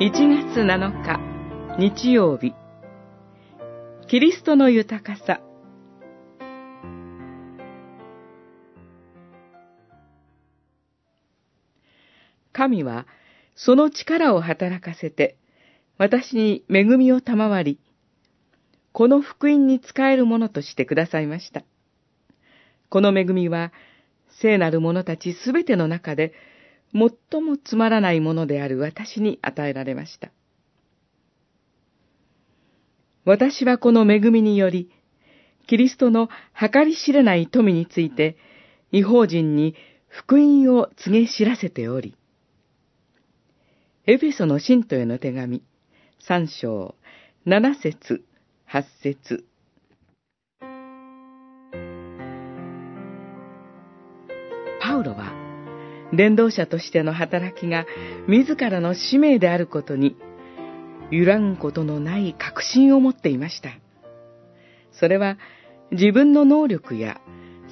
1月7日日曜日キリストの豊かさ神はその力を働かせて私に恵みを賜りこの福音に仕えるものとしてくださいました。この恵みは聖なる者たちすべての中で最もつまらないものである私に与えられました。私はこの恵みにより、キリストの計り知れない富について、違法人に福音を告げ知らせており、エフェソの信徒への手紙、三章、七節、八節。パウロは、伝道者としての働きが自らの使命であることに揺らぐことのない確信を持っていました。それは自分の能力や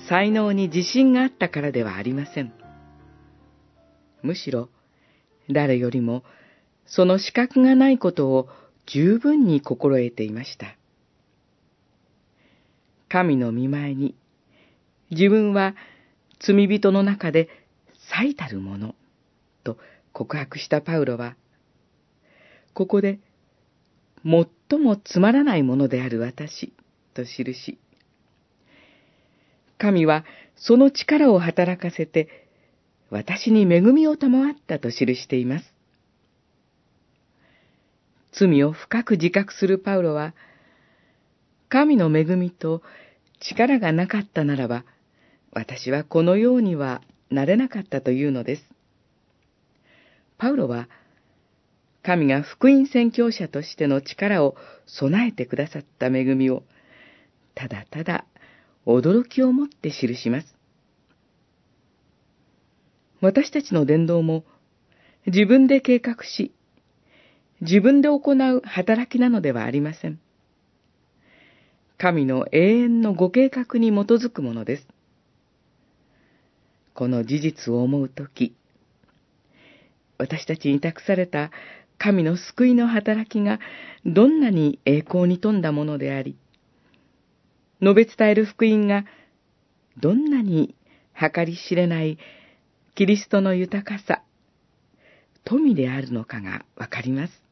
才能に自信があったからではありません。むしろ誰よりもその資格がないことを十分に心得ていました。神の見前に自分は罪人の中で最たるもの、と告白したパウロは、ここで、最もつまらないものである私、と記し、神はその力を働かせて、私に恵みを賜ったと記しています。罪を深く自覚するパウロは、神の恵みと力がなかったならば、私はこのようにはなれなかったというのです。パウロは、神が福音宣教者としての力を備えてくださった恵みを、ただただ驚きをもって記します。私たちの伝道も自分で計画し、自分で行う働きなのではありません。神の永遠のご計画に基づくものです。この事実を思うとき、私たちに託された神の救いの働きがどんなに栄光に富んだものであり、述べ伝える福音がどんなに計り知れないキリストの豊かさ、富であるのかがわかります。